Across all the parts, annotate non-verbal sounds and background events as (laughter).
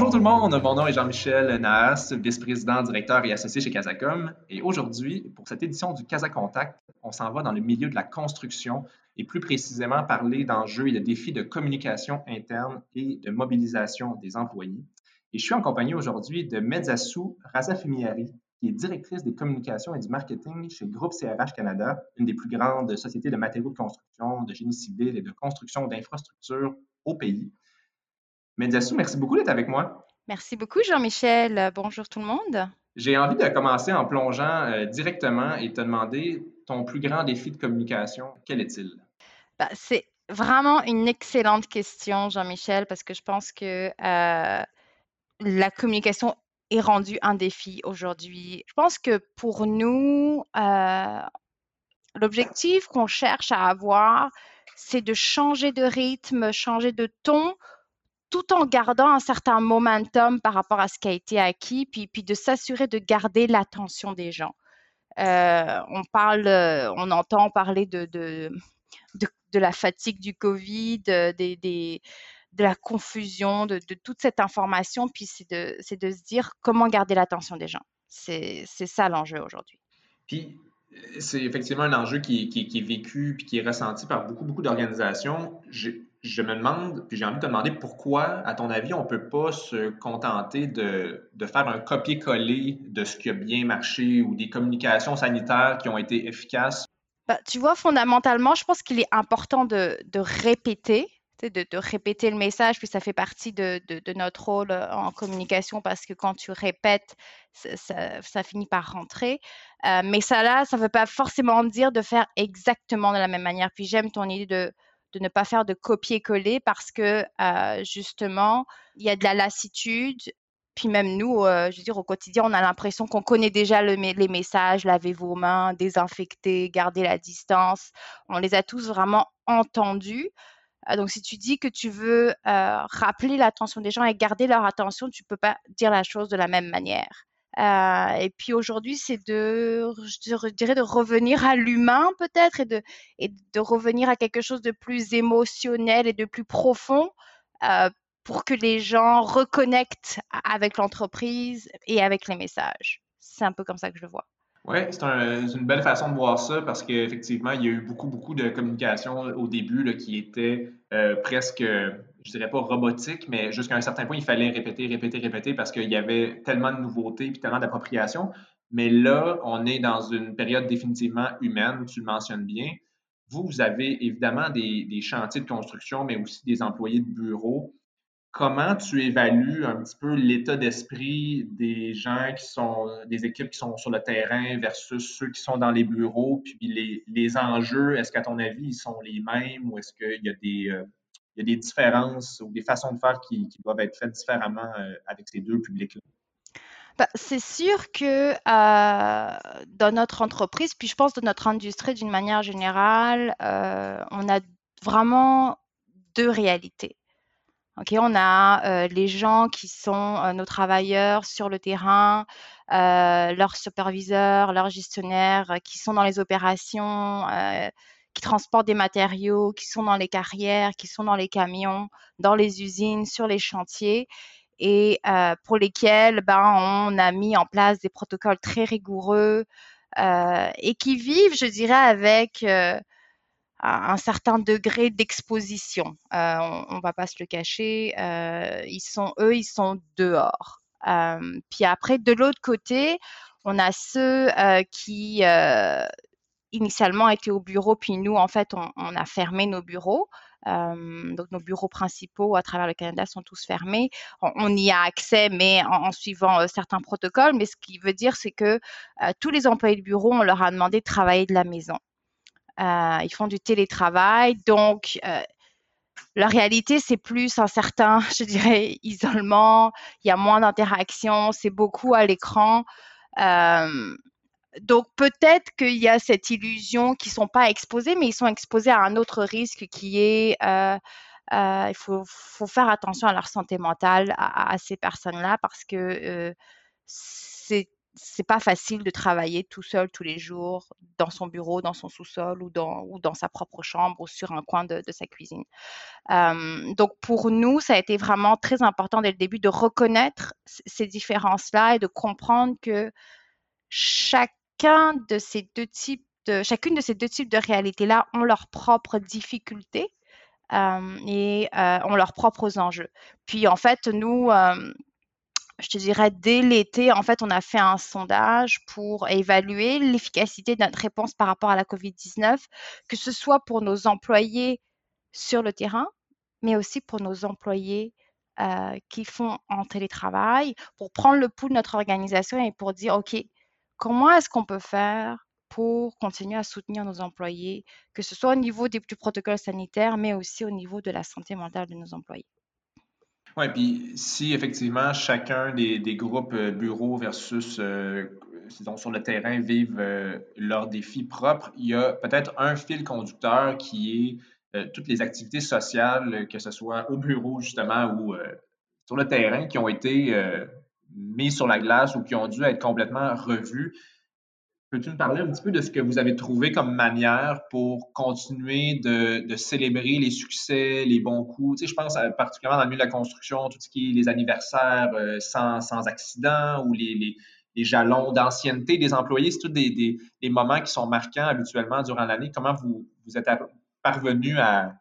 Bonjour tout le monde, mon nom est Jean-Michel Naas, vice-président, directeur et associé chez Casacom. Et aujourd'hui, pour cette édition du Casa Contact, on s'en va dans le milieu de la construction et plus précisément parler d'enjeux et de défis de communication interne et de mobilisation des employés. Et je suis en compagnie aujourd'hui de Medzassou Razafimiari, qui est directrice des communications et du marketing chez Groupe CRH Canada, une des plus grandes sociétés de matériaux de construction, de génie civil et de construction d'infrastructures au pays. Mediassou, merci beaucoup d'être avec moi. Merci beaucoup, Jean-Michel. Bonjour tout le monde. J'ai envie de commencer en plongeant euh, directement et te demander ton plus grand défi de communication, quel est-il? Bah, c'est vraiment une excellente question, Jean-Michel, parce que je pense que euh, la communication est rendue un défi aujourd'hui. Je pense que pour nous, euh, l'objectif qu'on cherche à avoir, c'est de changer de rythme, changer de ton tout en gardant un certain momentum par rapport à ce qui a été acquis, puis, de s'assurer de garder l'attention des gens. Euh, on parle, euh, on entend parler de, de, la fatigue du Covid, de la confusion, de, toute cette information, puis c'est de, de se dire comment garder l'attention des gens. C'est ça l'enjeu aujourd'hui. Puis, c'est effectivement un enjeu qui, est vécu puis qui est ressenti par beaucoup, beaucoup d'organisations je me demande, puis j'ai envie de te demander pourquoi, à ton avis, on ne peut pas se contenter de, de faire un copier-coller de ce qui a bien marché ou des communications sanitaires qui ont été efficaces? Bah, tu vois, fondamentalement, je pense qu'il est important de, de répéter, de, de, répéter le message, puis ça fait partie de, de, notre rôle en communication parce que quand tu répètes, ça, ça, finit par rentrer. Euh, mais ça là, ça ne veut pas forcément dire de faire exactement de la même manière. Puis j'aime ton idée de de ne pas faire de copier-coller parce que euh, justement, il y a de la lassitude. Puis même nous, euh, je veux dire, au quotidien, on a l'impression qu'on connaît déjà les messages, lavez vos mains, désinfectez, gardez la distance. On les a tous vraiment entendus. Euh, donc, si tu dis que tu veux rappeler l'attention des gens et garder leur attention, tu ne peux pas dire la chose de la même manière. Euh, et puis aujourd'hui, c'est de, je dirais, de revenir à l'humain peut-être et de, revenir à quelque chose de plus émotionnel et de plus profond euh, pour que les gens reconnectent avec l'entreprise et avec les messages. C'est un peu comme ça que je le vois. Oui, c'est une belle façon de voir ça parce qu'effectivement, il y a eu beaucoup, beaucoup de communication au début qui était euh, presque, je dirais pas robotique, mais jusqu'à un certain point, il fallait répéter, répéter, répéter parce qu'il y avait tellement de nouveautés et tellement d'appropriation. Mais là, on est dans une période définitivement humaine, tu le mentionnes bien. Vous, vous avez évidemment des, chantiers de construction, mais aussi des employés de bureau comment tu évalues un petit peu l'état d'esprit des gens qui sont, des équipes qui sont sur le terrain versus ceux qui sont dans les bureaux, puis les, les enjeux, est-ce qu'à ton avis, ils sont les mêmes ou est-ce qu'il y a des, euh, des différences ou des façons de faire qui, doivent être faites différemment euh, avec ces deux publics-là? Bah, c'est sûr que euh, dans notre entreprise, puis je pense dans notre industrie d'une manière générale, on a vraiment deux réalités on a euh, les gens qui sont euh, nos travailleurs sur le terrain, euh, leurs superviseurs, leurs gestionnaires qui sont dans les opérations, qui transportent des matériaux, qui sont dans les carrières, qui sont dans les camions, dans les usines, sur les chantiers et pour lesquels ben, on a mis en place des protocoles très rigoureux et qui vivent, je dirais, avec un certain degré d'exposition. Euh, on, ne va pas se le cacher. Euh, ils sont eux, ils sont dehors. Euh, puis après, de l'autre côté, on a ceux qui initialement étaient au bureau, puis nous, en fait, on, a fermé nos bureaux. donc nos bureaux principaux à travers le Canada sont tous fermés. On, y a accès, mais en, suivant certains protocoles. Mais ce qui veut dire, c'est que tous les employés de bureau, on leur a demandé de travailler de la maison. Euh, ils font du télétravail. Donc, euh, la réalité, c'est plus un certain, (laughs) je dirais, isolement. Il y a moins d'interaction. C'est beaucoup à l'écran. Euh, donc, peut-être qu'il y a cette illusion qu'ils ne sont pas exposés, mais ils sont exposés à un autre risque qui est il faut, faire attention à leur santé mentale, à, ces personnes-là, parce que c'est c'est pas facile de travailler tout seul tous les jours dans son bureau, dans son sous-sol ou dans, ou dans sa propre chambre ou sur un coin de, sa cuisine. donc pour nous, ça a été vraiment très important dès le début de reconnaître ces différences-là et de comprendre que chacun de ces deux types de, chacune de ces deux types de réalités-là ont leurs propres difficultés et ont leurs propres enjeux. Puis en fait, nous, je te dirais, dès l'été, en fait, on a fait un sondage pour évaluer l'efficacité de notre réponse par rapport à la COVID-19, que ce soit pour nos employés sur le terrain, mais aussi pour nos employés euh, qui font en télétravail, pour prendre le pouls de notre organisation et pour dire, OK, comment est-ce qu'on peut faire pour continuer à soutenir nos employés, que ce soit au niveau des, du protocole sanitaire, mais aussi au niveau de la santé mentale de nos employés? Oui, puis si effectivement chacun des, groupes euh, bureaux versus euh, sur le terrain vivent euh, leurs défis propres, il y a peut-être un fil conducteur qui est toutes les activités sociales, que ce soit au bureau justement ou sur le terrain, qui ont été mises sur la glace ou qui ont dû être complètement revues. Peux-tu me parler un petit peu de ce que vous avez trouvé comme manière pour continuer de, célébrer les succès, les bons coups? Tu sais, je pense particulièrement dans le milieu de la construction, tout ce qui est les anniversaires euh, sans, accident ou les, jalons d'ancienneté des employés. C'est tous des, moments qui sont marquants habituellement durant l'année. Comment vous, êtes parvenu à,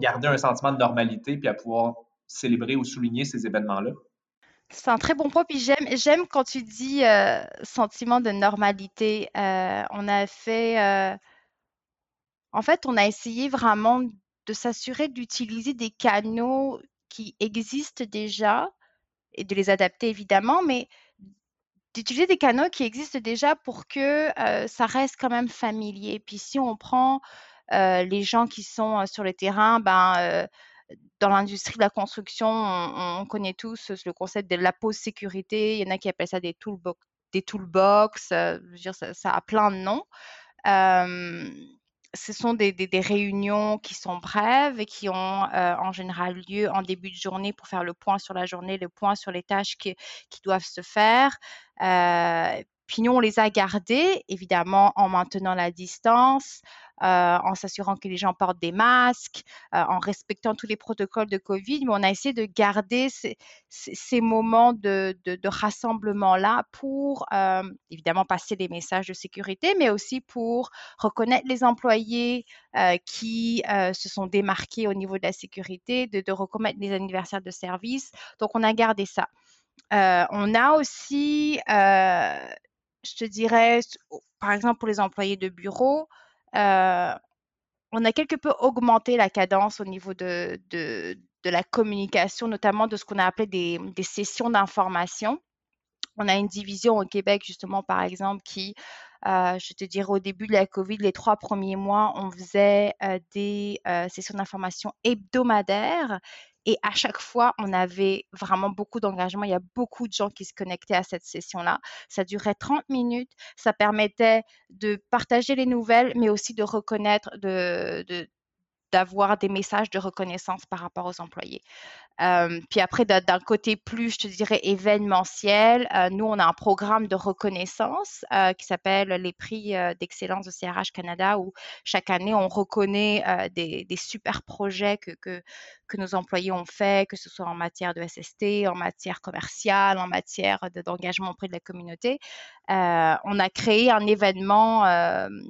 garder un sentiment de normalité puis à pouvoir célébrer ou souligner ces événements-là? C'est un très bon point. Puis j'aime, j'aime quand tu dis euh, sentiment de normalité. Euh, on a fait, euh, en fait, on a essayé vraiment de s'assurer d'utiliser des canaux qui existent déjà et de les adapter évidemment, mais d'utiliser des canaux qui existent déjà pour que ça reste quand même familier. Puis si on prend les gens qui sont sur le terrain, ben dans l'industrie de la construction, on, connaît tous le concept de la pause sécurité. Il y en a qui appellent ça des toolbox, des toolbox. Euh, je veux dire, ça, a plein de noms. ce sont des, réunions qui sont brèves et qui ont euh, en général lieu en début de journée pour faire le point sur la journée, le point sur les tâches qui, qui doivent se faire. Puis nous, on les a gardés, évidemment, en maintenant la distance, euh, en s'assurant que les gens portent des masques, euh, en respectant tous les protocoles de COVID, mais on a essayé de garder ces, moments de, rassemblement-là pour, euh, évidemment, passer des messages de sécurité, mais aussi pour reconnaître les employés qui se sont démarqués au niveau de la sécurité, de, de reconnaître les anniversaires de service. Donc, on a gardé ça. on a aussi, je te dirais, par exemple, pour les employés de bureau, euh, on a quelque peu augmenté la cadence au niveau de, de, la communication, notamment de ce qu'on a appelé des, des sessions d'information. On a une division au Québec, justement, par exemple, qui, euh, je te dirais, au début de la COVID, les trois premiers mois, on faisait euh, des sessions d'information hebdomadaires et à chaque fois, on avait vraiment beaucoup d'engagement. Il y a beaucoup de gens qui se connectaient à cette session-là. Ça durait 30 minutes. Ça permettait de partager les nouvelles, mais aussi de reconnaître, de, d'avoir des messages de reconnaissance par rapport aux employés. puis après, d'un côté plus, je te dirais, événementiel, nous, on a un programme de reconnaissance qui s'appelle les prix d'excellence de CRH Canada, où chaque année, on reconnaît des, super projets que, que, nos employés ont fait, que ce soit en matière de SST, en matière commerciale, en matière d'engagement auprès de la communauté. on a créé un événement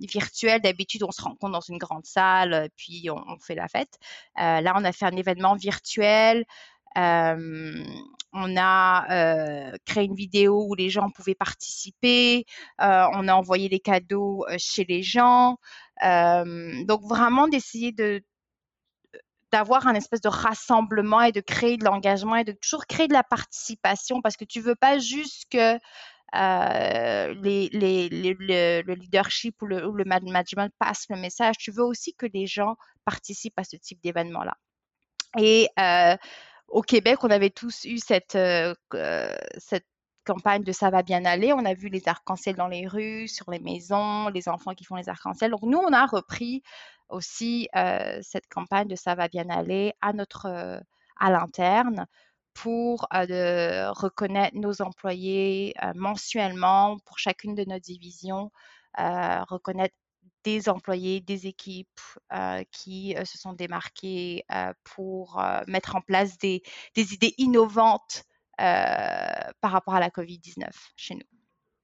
virtuel. D'habitude, on se rencontre dans une grande salle, puis on, fait la fête. Euh, là, on a fait un événement virtuel. Euh, on a euh, créé une vidéo où les gens pouvaient participer. on a envoyé des cadeaux chez les gens. donc vraiment d'essayer de d'avoir un espèce de rassemblement et de créer de l'engagement et de toujours créer de la participation parce que tu veux pas juste que euh, le, leadership ou le, management passe le message, tu veux aussi que les gens participent à ce type d'événement-là. Et euh, au Québec, on avait tous eu cette, euh, cette campagne de ça va bien aller. On a vu les arcs-en-ciel dans les rues, sur les maisons, les enfants qui font les arcs-en-ciel. Donc nous, on a repris aussi cette campagne de ça va bien aller à notre à l'interne pour reconnaître nos employés mensuellement pour chacune de nos divisions, reconnaître des employés, des équipes qui se sont démarqués pour mettre en place des, des idées innovantes par rapport à la COVID-19 chez nous.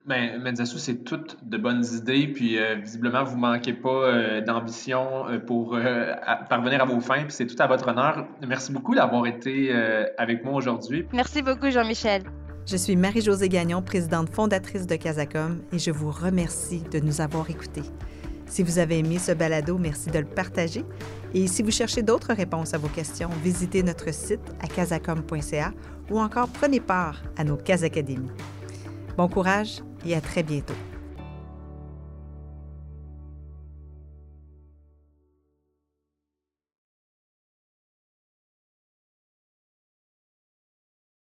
Ben, Menzassou, c'est toutes de bonnes idées, puis euh, visiblement, vous ne manquez pas euh, d'ambition euh, pour parvenir à vos fins, puis c'est tout à votre honneur. Merci beaucoup d'avoir été avec moi aujourd'hui. Merci beaucoup, Jean-Michel. Je suis Marie-Josée Gagnon, présidente fondatrice de Casacom, et je vous remercie de nous avoir écoutés. Si vous avez aimé ce balado, merci de le partager. Et si vous cherchez d'autres réponses à vos questions, visitez notre site à casacom.ca ou encore prenez part à nos Casacadémies. Bon courage et à très bientôt.